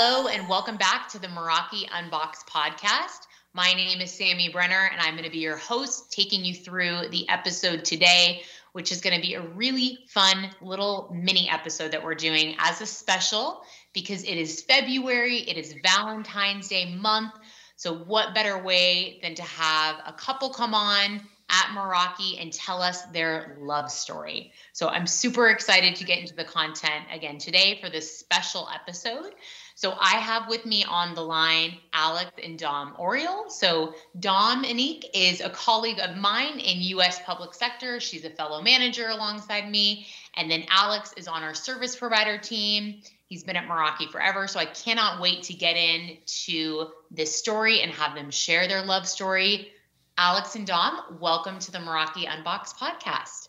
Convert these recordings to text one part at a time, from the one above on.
Hello, and welcome back to the Meraki Unbox podcast. My name is Sammy Brenner, and I'm going to be your host, taking you through the episode today, which is going to be a really fun little mini episode that we're doing as a special because it is February, it is Valentine's Day month. So, what better way than to have a couple come on at Meraki and tell us their love story. So I'm super excited to get into the content again today for this special episode. So I have with me on the line Alex and Dom Oriole. So Dom Dominique is a colleague of mine in US public sector. She's a fellow manager alongside me. And then Alex is on our service provider team. He's been at Meraki forever. So I cannot wait to get into this story and have them share their love story Alex and Dom, welcome to the Meraki Unbox podcast.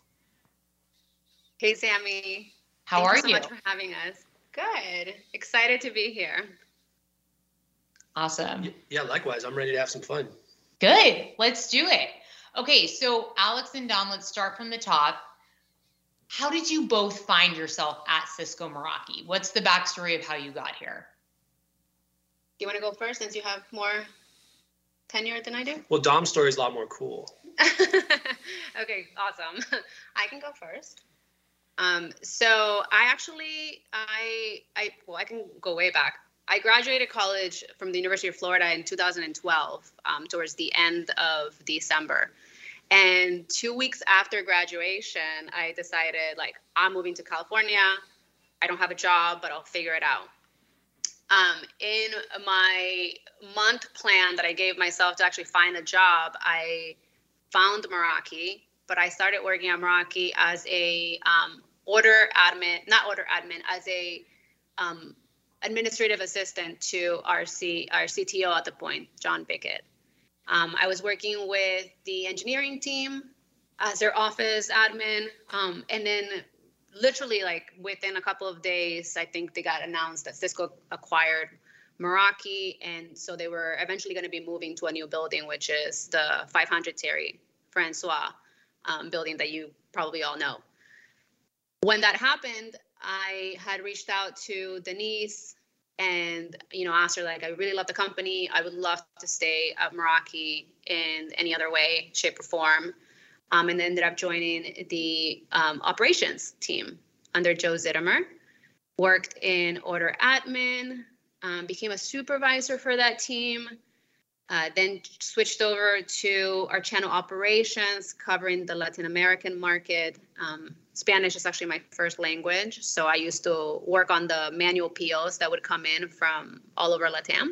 Hey, Sammy. How Thank are you? So you? much for having us. Good. Excited to be here. Awesome. Yeah, likewise. I'm ready to have some fun. Good. Let's do it. Okay, so Alex and Dom, let's start from the top. How did you both find yourself at Cisco Meraki? What's the backstory of how you got here? Do you want to go first since you have more tenure than I do? Well, Dom's story is a lot more cool. okay, awesome. I can go first. Um, so I actually, I, I, well, I can go way back. I graduated college from the University of Florida in 2012, um, towards the end of December. And two weeks after graduation, I decided like I'm moving to California. I don't have a job, but I'll figure it out. Um, in my month plan that I gave myself to actually find a job, I found Meraki, but I started working at Meraki as a um, order admin, not order admin, as a um, administrative assistant to our, C, our CTO at the point, John Bicket. Um, I was working with the engineering team as their office admin, um, and then literally like within a couple of days, I think they got announced that Cisco acquired Meraki, and so they were eventually going to be moving to a new building, which is the 500 Terry Francois um, building that you probably all know. When that happened, I had reached out to Denise and you know asked her like, I really love the company. I would love to stay at Meraki in any other way, shape, or form um, and ended up joining the um, operations team under Joe Zittimer. Worked in order admin, um, became a supervisor for that team, uh, then switched over to our channel operations, covering the Latin American market. Um, Spanish is actually my first language, so I used to work on the manual POs that would come in from all over Latam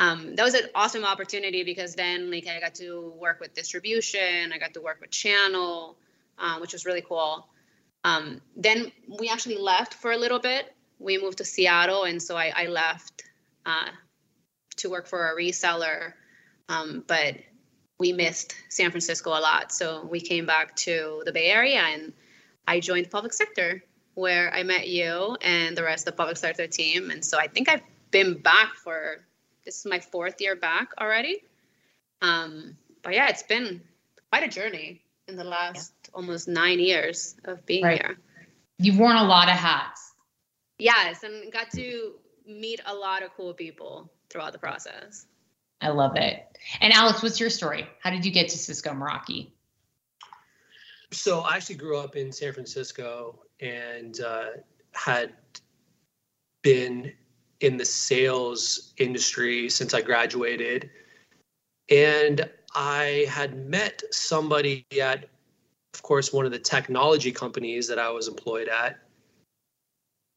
um, that was an awesome opportunity because then like I got to work with distribution, I got to work with channel, uh, which was really cool. Um, then we actually left for a little bit. We moved to Seattle, and so I, I left uh, to work for a reseller. Um, but we missed San Francisco a lot, so we came back to the Bay Area, and I joined public sector, where I met you and the rest of the public sector team. And so I think I've been back for this is my fourth year back already. Um, but yeah, it's been quite a journey in the last yeah. almost nine years of being right. here. You've worn a lot of hats. Yes, and got to meet a lot of cool people throughout the process. I love it. And Alex, what's your story? How did you get to Cisco Meraki? So I actually grew up in San Francisco and uh, had been in the sales industry since I graduated. And I had met somebody at, of course, one of the technology companies that I was employed at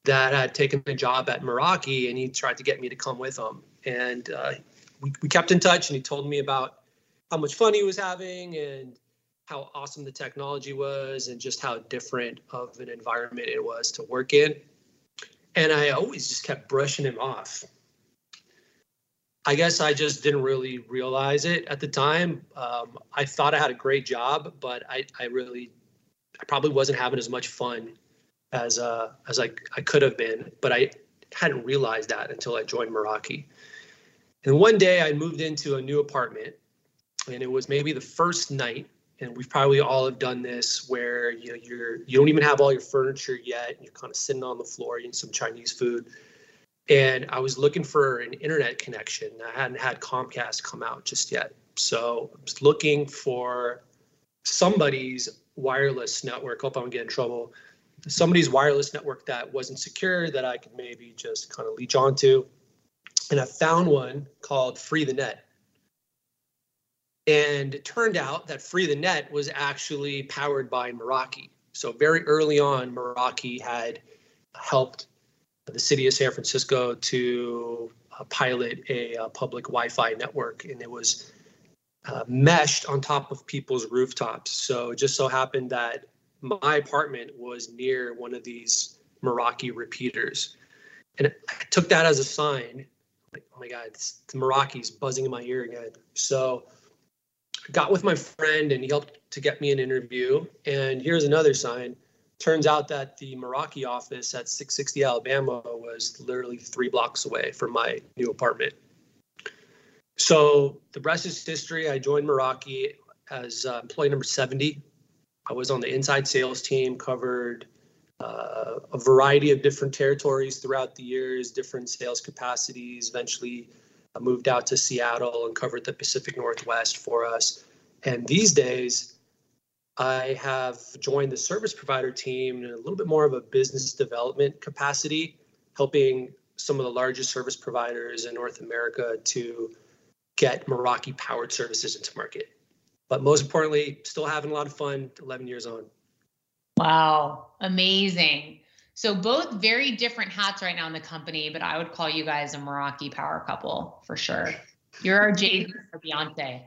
that had taken a job at Meraki and he tried to get me to come with him. And uh, we, we kept in touch and he told me about how much fun he was having and how awesome the technology was and just how different of an environment it was to work in and I always just kept brushing him off. I guess I just didn't really realize it at the time. Um, I thought I had a great job, but I, I really, I probably wasn't having as much fun as uh, as I, I could have been. But I hadn't realized that until I joined Meraki. And one day I moved into a new apartment, and it was maybe the first night and we've probably all have done this where you know you're you don't even have all your furniture yet you're kind of sitting on the floor eating some chinese food and I was looking for an internet connection. I hadn't had Comcast come out just yet. So I was looking for somebody's wireless network. Hope I don't get in trouble. Somebody's wireless network that wasn't secure that I could maybe just kind of leech onto. And I found one called Free the Net. And it turned out that Free the Net was actually powered by Meraki. So very early on, Meraki had helped the city of San Francisco to uh, pilot a, uh, public Wi-Fi network, and it was uh, meshed on top of people's rooftops. So it just so happened that my apartment was near one of these Meraki repeaters, and I took that as a sign. Like, oh my God, it's, the Meraki's buzzing in my ear again. So I got with my friend, and he helped to get me an interview. And here's another sign turns out that the Meraki office at 660 Alabama was literally three blocks away from my new apartment. So the rest is history. I joined Meraki as uh, employee number 70. I was on the inside sales team, covered uh, a variety of different territories throughout the years, different sales capacities. Eventually, I moved out to Seattle and covered the Pacific Northwest for us. And these days, I have joined the service provider team in a little bit more of a business development capacity, helping some of the largest service providers in North America to get Meraki powered services into market. But most importantly, still having a lot of fun 11 years on. Wow, amazing. So both very different hats right now in the company, but I would call you guys a Meraki power couple for sure. You're our Jay or Beyonce.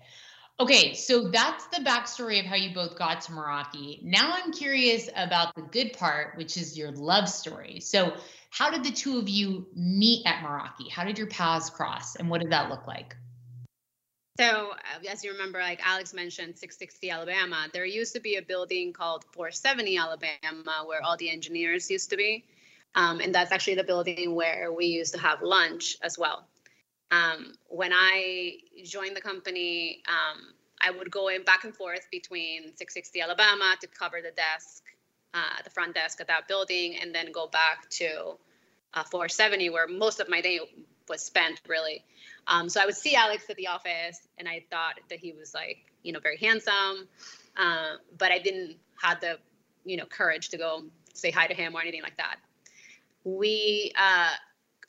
Okay, so that's the backstory of how you both got to Meraki. Now I'm curious about the good part, which is your love story. So, how did the two of you meet at Meraki? How did your paths cross, and what did that look like? So, uh, as you remember, like Alex mentioned, 660 Alabama, there used to be a building called 470 Alabama where all the engineers used to be. Um, and that's actually the building where we used to have lunch as well. Um, when I joined the company, um, I would go in back and forth between 660 Alabama to cover the desk, uh, the front desk at that building, and then go back to uh, 470, where most of my day was spent really. Um, so I would see Alex at the office, and I thought that he was like, you know, very handsome, uh, but I didn't have the, you know, courage to go say hi to him or anything like that. We, uh,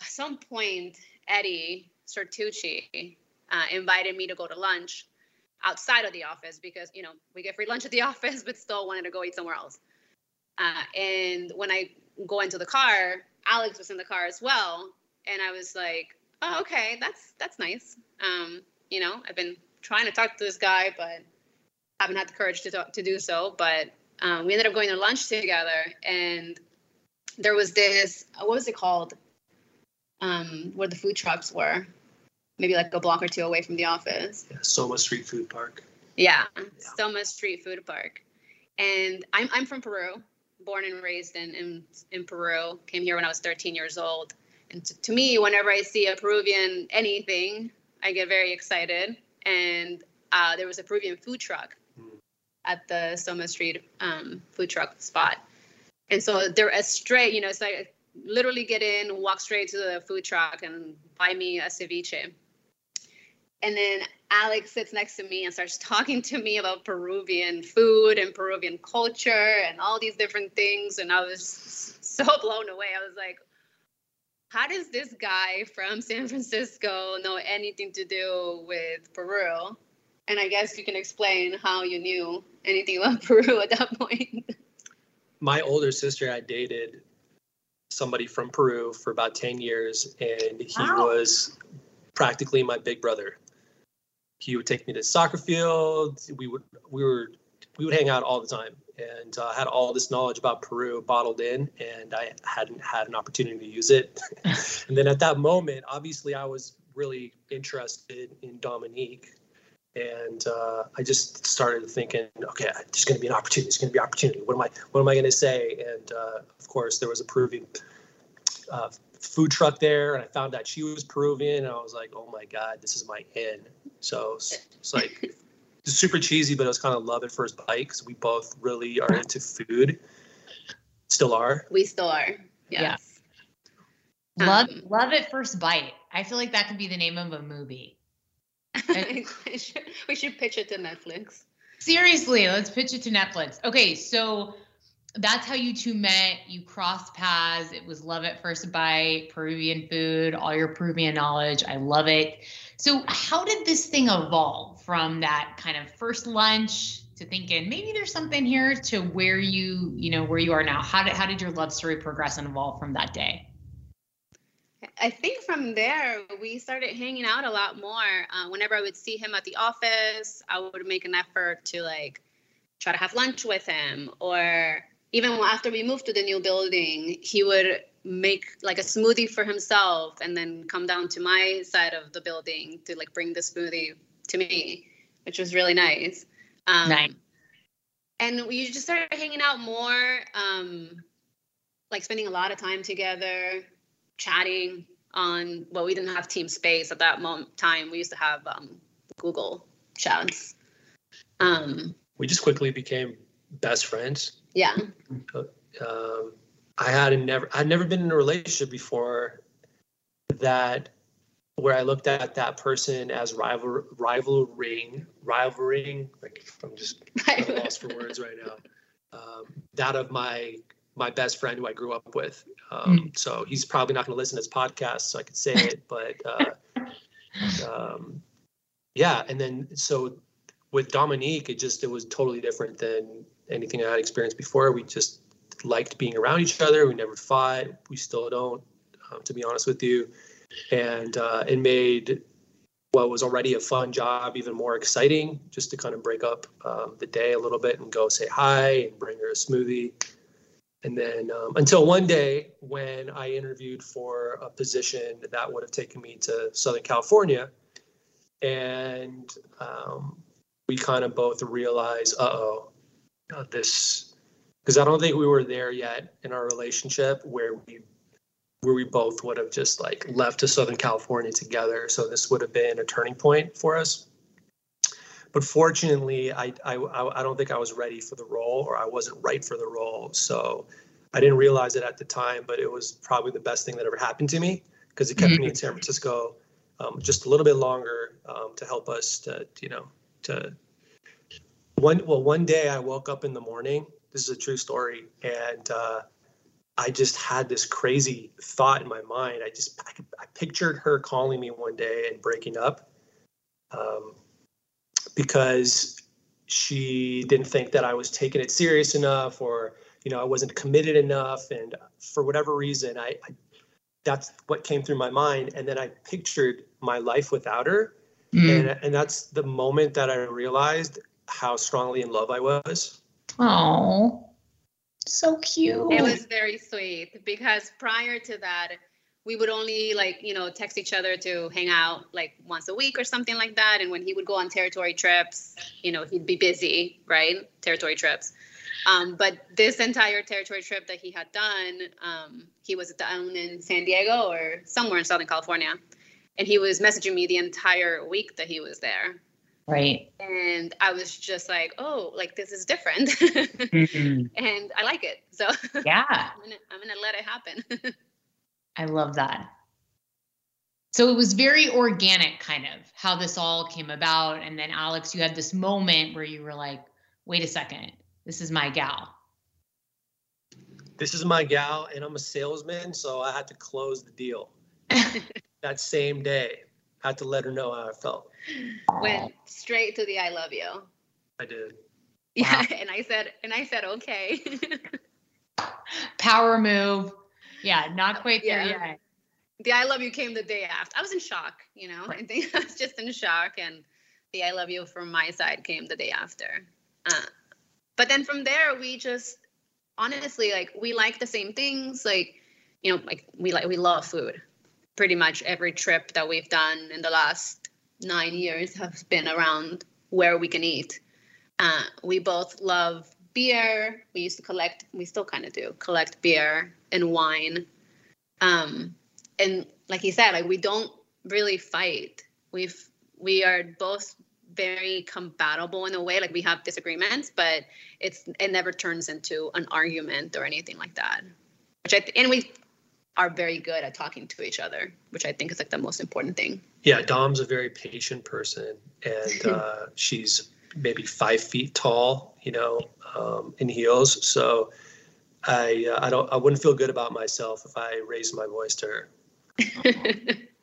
at some point, Eddie Sertucci uh, invited me to go to lunch outside of the office because you know we get free lunch at the office, but still wanted to go eat somewhere else. Uh, and when I go into the car, Alex was in the car as well, and I was like, "Oh, okay, that's that's nice." Um, you know, I've been trying to talk to this guy, but haven't had the courage to talk, to do so. But um, we ended up going to lunch together, and there was this what was it called? Um, where the food trucks were maybe like a block or two away from the office. Yeah, Soma Street Food Park. Yeah, yeah. Soma Street Food Park. And I'm, I'm from Peru, born and raised in, in, in Peru. Came here when I was 13 years old. And to, to me, whenever I see a Peruvian anything, I get very excited. And uh, there was a Peruvian food truck mm. at the Soma Street um, food truck spot. And so they're a straight, you know, it's like literally get in, walk straight to the food truck and buy me a ceviche. And then Alex sits next to me and starts talking to me about Peruvian food and Peruvian culture and all these different things. And I was so blown away. I was like, how does this guy from San Francisco know anything to do with Peru? And I guess you can explain how you knew anything about Peru at that point. My older sister I dated somebody from Peru for about 10 years, and he wow. was practically my big brother he would take me to soccer field. We would we were we would hang out all the time, and uh, had all this knowledge about Peru bottled in, and I hadn't had an opportunity to use it. and then at that moment, obviously, I was really interested in Dominique, and uh, I just started thinking, okay, there's going to be an opportunity. There's going to be an opportunity. What am I What am I going to say? And uh, of course, there was a Peruvian uh, food truck there, and I found out she was Peruvian, and I was like, oh my god, this is my in. So it's like it's super cheesy, but it was kind of love at first bite because we both really are into food. Still are. We still are. Yes. Yeah. Love um, love at first bite. I feel like that could be the name of a movie. we should pitch it to Netflix. Seriously, let's pitch it to Netflix. Okay, so that's how you two met. You crossed paths. It was love at first bite, Peruvian food, all your Peruvian knowledge. I love it. So, how did this thing evolve from that kind of first lunch to thinking maybe there's something here to where you, you know, where you are now? How did how did your love story progress and evolve from that day? I think from there we started hanging out a lot more. Uh, whenever I would see him at the office, I would make an effort to like try to have lunch with him. Or even after we moved to the new building, he would make like a smoothie for himself and then come down to my side of the building to like bring the smoothie to me, which was really nice. Um, nice. And we just started hanging out more, um, like spending a lot of time together chatting on well we didn't have team space at that moment time we used to have um, google chats um, we just quickly became best friends yeah um, i had never i'd never been in a relationship before that where i looked at that person as rival rivaling rivaling like i'm just lost for words right now um, that of my my best friend who I grew up with. Um, mm. So he's probably not going to listen to this podcast, so I could say it. But uh, um, yeah, and then so with Dominique, it just it was totally different than anything I had experienced before. We just liked being around each other. We never fought. We still don't, um, to be honest with you. And uh, it made what was already a fun job even more exciting, just to kind of break up um, the day a little bit and go say hi and bring her a smoothie and then um, until one day when I interviewed for a position that would have taken me to Southern California, and um, we kind of both realized, uh oh, this, because I don't think we were there yet in our relationship where we where we both would have just like left to Southern California together. So this would have been a turning point for us. But fortunately, I, I, I don't think I was ready for the role or I wasn't right for the role. So I didn't realize it at the time, but it was probably the best thing that ever happened to me because it kept mm-hmm. me in mm-hmm. San Francisco um, just a little bit longer um, to help us to, you know, to one, well, one day I woke up in the morning, this is a true story. And, uh, I just had this crazy thought in my mind. I just I, I pictured her calling me one day and breaking up. Um, because she didn't think that I was taking it serious enough or you know I wasn't committed enough and for whatever reason I, I that's what came through my mind and then I pictured my life without her mm. and and that's the moment that I realized how strongly in love I was. Oh. So cute. It was very sweet because prior to that we would only like you know text each other to hang out like once a week or something like that. And when he would go on territory trips you know he'd be busy right? Territory trips. Um, but this entire territory trip that he had done um, he was down in san diego or somewhere in southern california. And he was messaging me the entire week that he was there right and i was just like oh like this is different mm-hmm. and i like it so yeah I'm, gonna, I'm gonna let it happen I love that. So it was very organic, kind of how this all came about. And then, Alex, you had this moment where you were like, wait a second, this is my gal. This is my gal, and I'm a salesman. So I had to close the deal that same day. I had to let her know how I felt. Went straight to the I love you. I did. Yeah. Wow. And I said, and I said, okay. Power move yeah, not quite there yeah. yet. The I love you came the day after. I was in shock, you know. Right. I think I was just in shock, and the I love you from my side came the day after. Uh, but then from there, we just honestly like we like the same things. Like, you know, like we like we love food. Pretty much every trip that we've done in the last nine years has been around where we can eat. Uh, we both love beer. We used to collect, we still kind of do, collect beer and wine. Um, and like he said, like we don't really fight. We've we are both very compatible in a way. Like we have disagreements, but it's it never turns into an argument or anything like that. Which I th- and we are very good at talking to each other, which I think is like the most important thing. Yeah, Dom's a very patient person, and uh, she's maybe five feet tall, you know, um, in heels. So I uh, I don't I wouldn't feel good about myself if I raised my voice to her.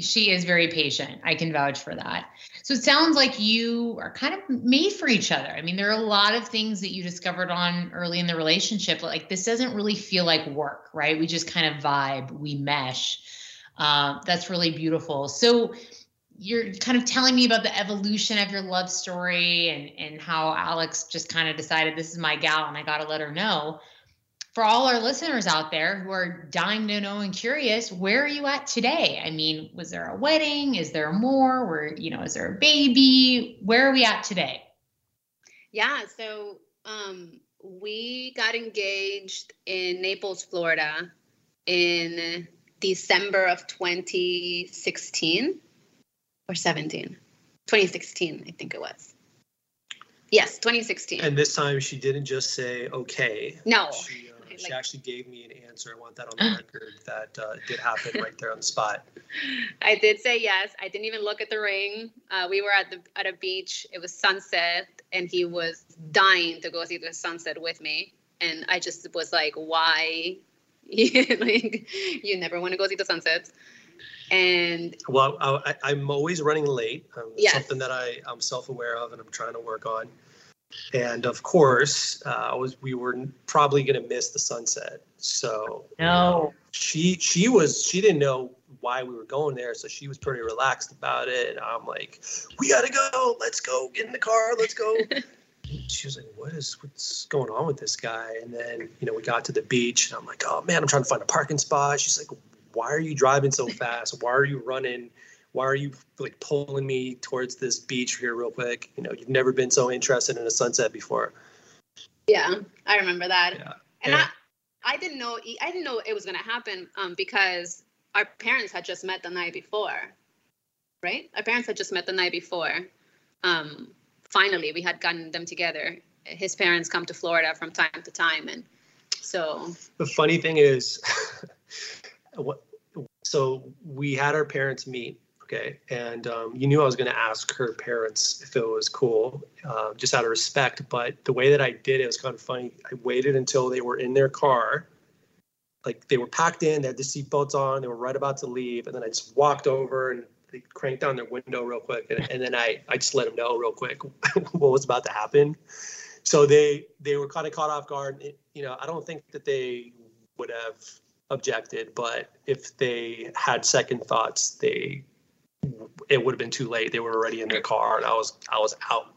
she is very patient. I can vouch for that. So it sounds like you are kind of made for each other. I mean, there are a lot of things that you discovered on early in the relationship. Like this doesn't really feel like work, right? We just kind of vibe, we mesh. Uh, that's really beautiful. So you're kind of telling me about the evolution of your love story and and how Alex just kind of decided this is my gal and I got to let her know for all our listeners out there who are dying to know and curious, where are you at today? I mean, was there a wedding? Is there more? Where, you know, is there a baby? Where are we at today? Yeah, so um, we got engaged in Naples, Florida in December of 2016 or 17. 2016, I think it was. Yes, 2016. And this time she didn't just say okay. No. She, she actually gave me an answer. I want that on the record. That uh, did happen right there on the spot. I did say yes. I didn't even look at the ring. Uh, we were at the at a beach. It was sunset, and he was dying to go see the sunset with me. And I just was like, "Why? like, you never want to go see the sunsets." And well, I, am always running late. Um, yes. Something that I I'm self aware of, and I'm trying to work on. And of course, uh, was we were probably going to miss the sunset. So no, she she was she didn't know why we were going there, so she was pretty relaxed about it. And I'm like, we gotta go. Let's go. Get in the car. Let's go. she was like, "What is what's going on with this guy?" And then you know we got to the beach, and I'm like, "Oh man, I'm trying to find a parking spot." She's like, "Why are you driving so fast? Why are you running?" Why are you like pulling me towards this beach here real quick? You know, you've never been so interested in a sunset before. Yeah, I remember that. Yeah. And yeah. I, I didn't know, I didn't know it was going to happen um, because our parents had just met the night before, right? Our parents had just met the night before. Um, finally, we had gotten them together. His parents come to Florida from time to time, and so. The funny thing is, what? So we had our parents meet Okay. And um, you knew I was going to ask her parents if it was cool, uh, just out of respect. But the way that I did it was kind of funny. I waited until they were in their car, like they were packed in, they had the seatbelts on, they were right about to leave. And then I just walked over and they cranked down their window real quick. And, and then I, I just let them know real quick what was about to happen. So they they were kind of caught off guard. It, you know, I don't think that they would have objected, but if they had second thoughts, they it would have been too late. They were already in their car, and I was I was out.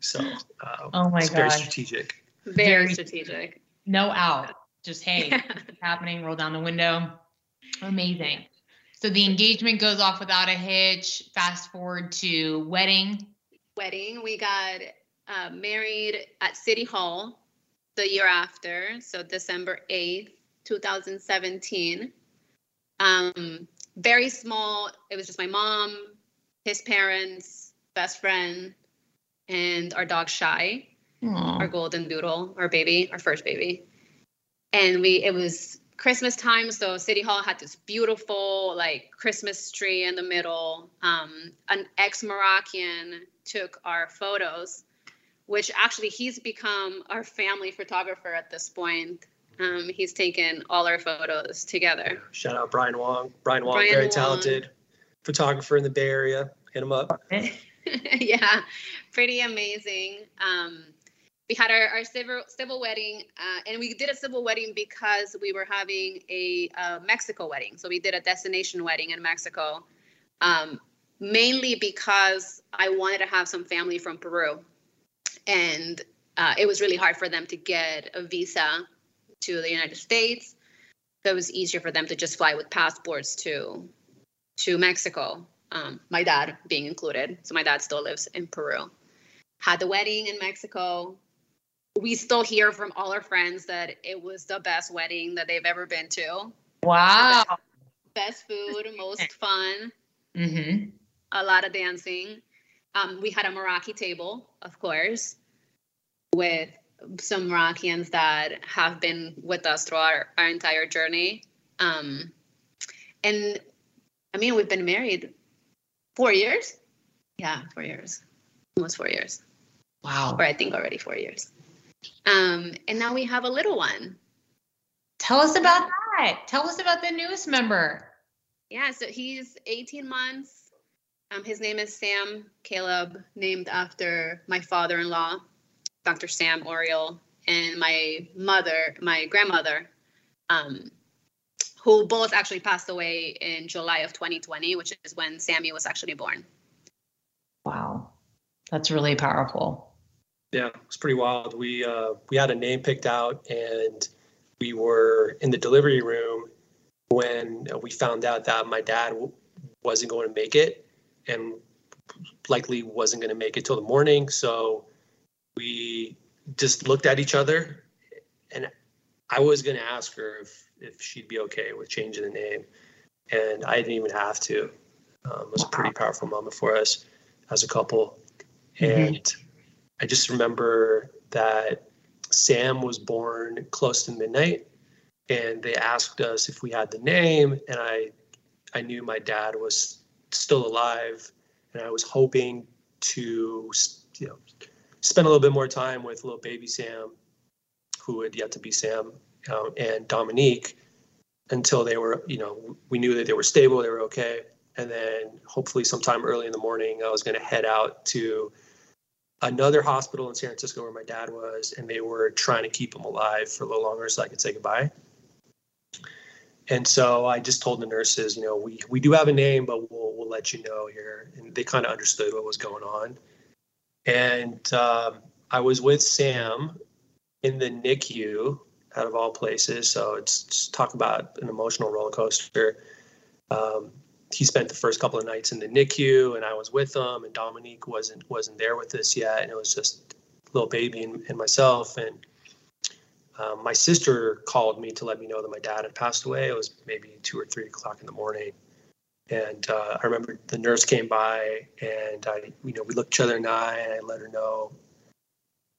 So, uh, oh my god, very strategic. Very strategic. No out. Just hey, happening. Roll down the window. Amazing. So the engagement goes off without a hitch. Fast forward to wedding. Wedding. We got uh, married at City Hall the year after, so December eighth, two thousand seventeen. Um, very small. It was just my mom, his parents, best friend, and our dog Shy, Aww. our golden doodle, our baby, our first baby. And we it was Christmas time, so City Hall had this beautiful like Christmas tree in the middle. Um, an ex Merakian took our photos, which actually he's become our family photographer at this point. Um, he's taken all our photos together. Shout out Brian Wong. Brian Wong, Brian very Wong. talented photographer in the Bay Area. Hit him up. yeah, pretty amazing. Um, we had our, our civil, civil wedding, uh, and we did a civil wedding because we were having a uh, Mexico wedding. So we did a destination wedding in Mexico, um, mainly because I wanted to have some family from Peru. And uh, it was really hard for them to get a visa to the United States. So it was easier for them to just fly with passports to to Mexico. Um, my dad being included. So my dad still lives in Peru. Had the wedding in Mexico. We still hear from all our friends that it was the best wedding that they've ever been to. Wow. Best food, most fun. Mm-hmm. A lot of dancing. Um, we had a Meraki table, of course, with some Merakians that have been with us throughout our, our entire journey. Um, and I mean, we've been married four years. Yeah, four years, almost four years. Wow. Or I think already four years. Um, and now we have a little one. Tell us about that. Tell us about the newest member. Yeah, so he's 18 months. Um, his name is Sam Caleb, named after my father-in-law, Dr. Sam Oriole, and my mother, my grandmother, um, who both actually passed away in July of 2020, which is when Sammy was actually born. Wow, that's really powerful. Yeah, it's pretty wild. We uh, we had a name picked out, and we were in the delivery room when we found out that my dad w- wasn't going to make it, and likely wasn't going to make it till the morning. So we just looked at each other, and I was going to ask her if if she'd be okay with changing the name, and I didn't even have to. Um, it was a pretty powerful moment for us as a couple, and. Mm-hmm I just remember that Sam was born close to midnight and they asked us if we had the name and I I knew my dad was still alive and I was hoping to you know spend a little bit more time with little baby Sam who had yet to be Sam um, and Dominique until they were you know we knew that they were stable they were okay and then hopefully sometime early in the morning I was going to head out to another hospital in San Francisco where my dad was, and they were trying to keep him alive for a little longer so I could say goodbye. And so I just told the nurses, you know, we, we do have a name, but we'll, we'll let you know here. And they kind of understood what was going on. And um, I was with Sam in the NICU out of all places. So it's, talk about an emotional roller coaster. Um, he spent the first couple of nights in the NICU, and I was with him, and Dominique wasn't wasn't there with us yet, and it was just little baby and, and myself. And um, my sister called me to let me know that my dad had passed away. It was maybe two or three o'clock in the morning, and uh, I remember the nurse came by, and I, you know, we looked each other in the eye, and I let her know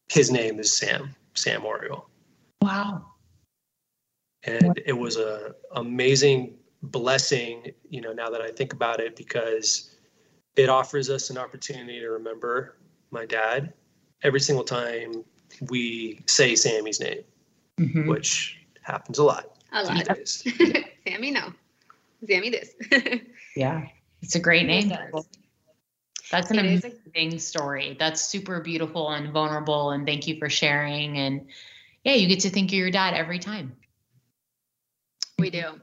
his name is Sam, Sam Oriole. Wow. And it was a amazing blessing, you know, now that I think about it, because it offers us an opportunity to remember my dad every single time we say Sammy's name, mm-hmm. which happens a lot. A lot. Sammy, no. Sammy, this. yeah, it's a great name. That's an it amazing a- story. That's super beautiful and vulnerable. And thank you for sharing. And yeah, you get to think of your dad every time. We do.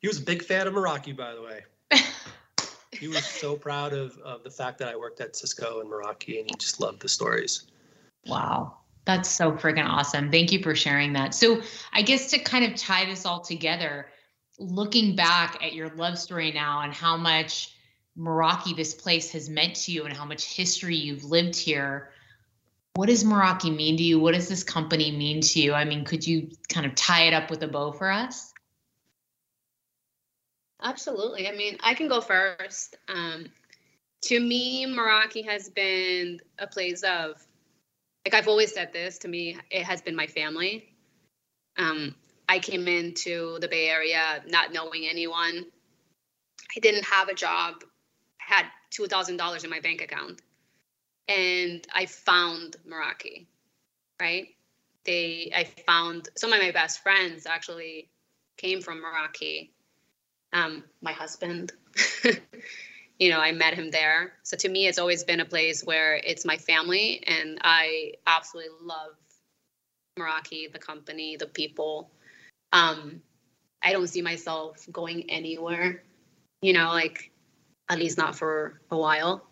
He was a big fan of Meraki, by the way. he was so proud of, of the fact that I worked at Cisco and Meraki, and he just loved the stories. Wow. That's so freaking awesome. Thank you for sharing that. So, I guess to kind of tie this all together, looking back at your love story now and how much Meraki, this place, has meant to you and how much history you've lived here, what does Meraki mean to you? What does this company mean to you? I mean, could you kind of tie it up with a bow for us? Absolutely. I mean, I can go first. Um, to me, Meraki has been a place of, like I've always said this, to me, it has been my family. Um, I came into the Bay Area not knowing anyone. I didn't have a job, had $2,000 in my bank account. And I found Meraki, right? They, I found some of my best friends actually came from Meraki um, my husband. you know, I met him there. So to me, it's always been a place where it's my family, and I absolutely love Meraki, the company, the people. Um, I don't see myself going anywhere, you know, like at least not for a while.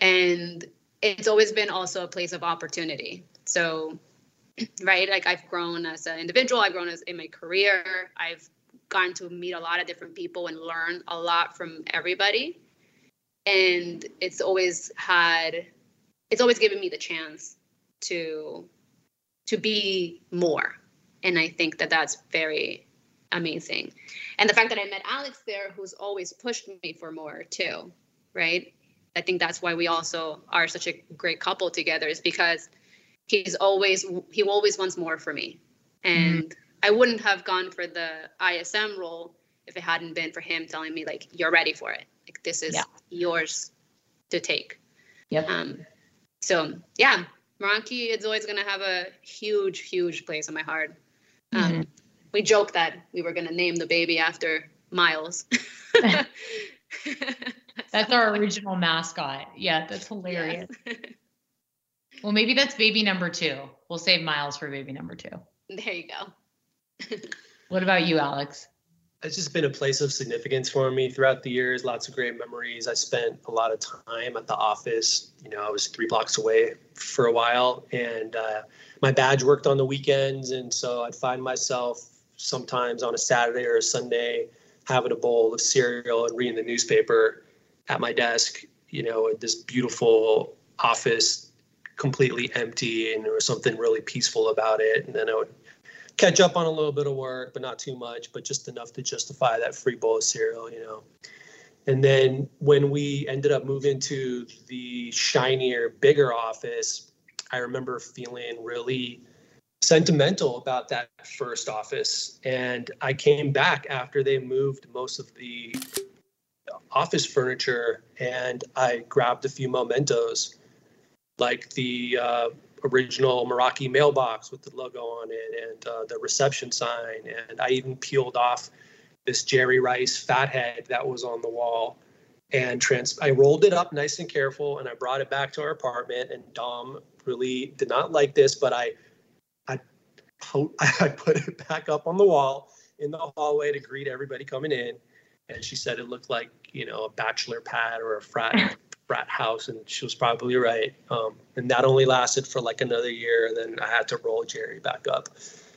And it's always been also a place of opportunity. So, right, like I've grown as an individual, I've grown as in my career, I've gotten to meet a lot of different people and learn a lot from everybody. And it's always had, it's always given me the chance to to be more. And I think that that's very amazing. And the fact that I met Alex there, who's always pushed me for more too, right? I think that's why we also are such a great couple together, is because he's always he always wants more for me, and mm-hmm. I wouldn't have gone for the ISM role if it hadn't been for him telling me like you're ready for it. Like this is yeah. yours to take. Yep. Um, so yeah, Meraki is always gonna have a huge, huge place in my heart. Um, mm-hmm. We joked that we were gonna name the baby after Miles. that's our original mascot. Yeah, that's hilarious. Yes. well, maybe that's baby number two. We'll save Miles for baby number two. There you go. what about you, Alex? It's just been a place of significance for me throughout the years. Lots of great memories. I spent a lot of time at the office. You know, I was three blocks away for a while, and uh, my badge worked on the weekends, and so I'd find myself sometimes on a Saturday or a Sunday having a bowl of cereal and reading the newspaper at my desk. You know, this beautiful office, completely empty, and there was something really peaceful about it. And then I would catch up on a little bit of work, but not too much, but just enough to justify that free bowl of cereal, you know. And then when we ended up moving to the shinier, bigger office, I remember feeling really sentimental about that first office. And I came back after they moved most of the office furniture and I grabbed a few mementos, like the uh, original Meraki mailbox with the logo on it and uh, the reception sign. And I even peeled off this Jerry Rice fathead that was on the wall and trans I rolled it up nice and careful and I brought it back to our apartment and Dom really did not like this, but I I I put it back up on the wall in the hallway to greet everybody coming in. And she said it looked like, you know, a bachelor pad or a frat frat house, and she was probably right. Um, and that only lasted for like another year, and then I had to roll Jerry back up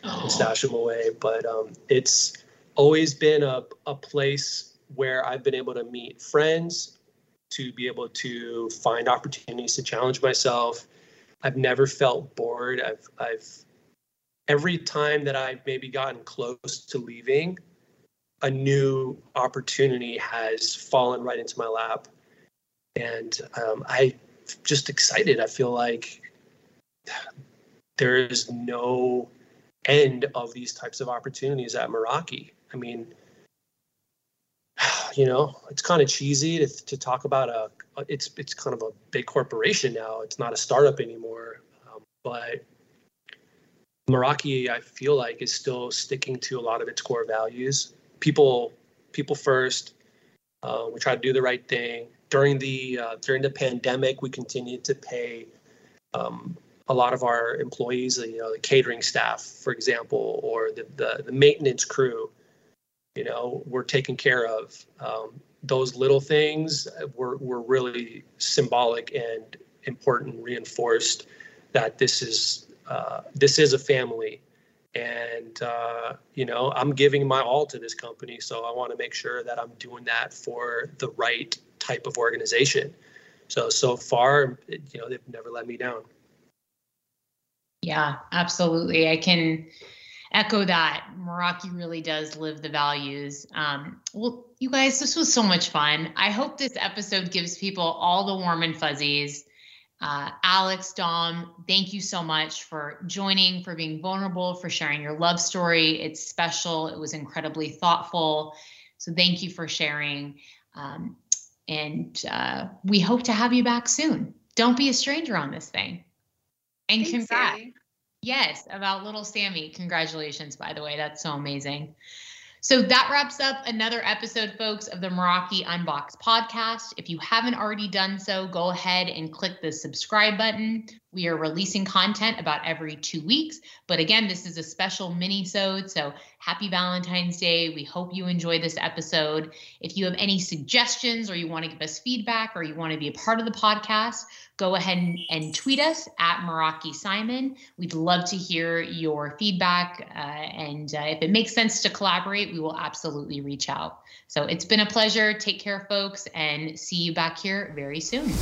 oh. and stash him away. But um, it's always been a, a place where I've been able to meet friends, to be able to find opportunities to challenge myself. I've never felt bored. I've I've every time that I've maybe gotten close to leaving, a new opportunity has fallen right into my lap and um, I just excited. I feel like there is no end of these types of opportunities at Meraki. I mean, you know, it's kind of cheesy to, to talk about a. It's it's kind of a big corporation now. It's not a startup anymore. Um, but Meraki, I feel like, is still sticking to a lot of its core values. People, people first. Uh, we try to do the right thing during the uh, during the pandemic, we continued to pay um, a lot of our employees, you know, the catering staff, for example, or the the, the maintenance crew. You know, were taken care of. Um, those little things were were really symbolic and important, reinforced that this is uh, this is a family. And uh, you know i'm giving my all to this company so i want to make sure that i'm doing that for the right type of organization. So so far you know they've never let me down. Yeah absolutely. I can echo that meraki really does live the values um, well you guys this was so much fun i hope this episode gives people all the warm and fuzzies uh, Alex, Dom, thank you so much for joining, for being vulnerable, for sharing your love story. It's special. It was incredibly thoughtful. So thank you for sharing. Um, and uh, we hope to have you back soon. Don't be a stranger on this thing. And Thanks, congrats. Sammy. Yes, about little Sammy. Congratulations, by the way. That's so amazing. So that wraps up another episode, folks, of the Meraki Unbox podcast. If you haven't already done so, go ahead and click the subscribe button. We are releasing content about every two weeks. But again, this is a special mini-sode, so happy Valentine's Day. We hope you enjoy this episode. If you have any suggestions or you want to give us feedback or you want to be a part of the podcast, go ahead and, tweet us at Meraki Simon. We'd love to hear your feedback. Uh, and uh, if it makes sense to collaborate, we will absolutely reach out. So it's been a pleasure. Take care, folks, and see you back here very soon.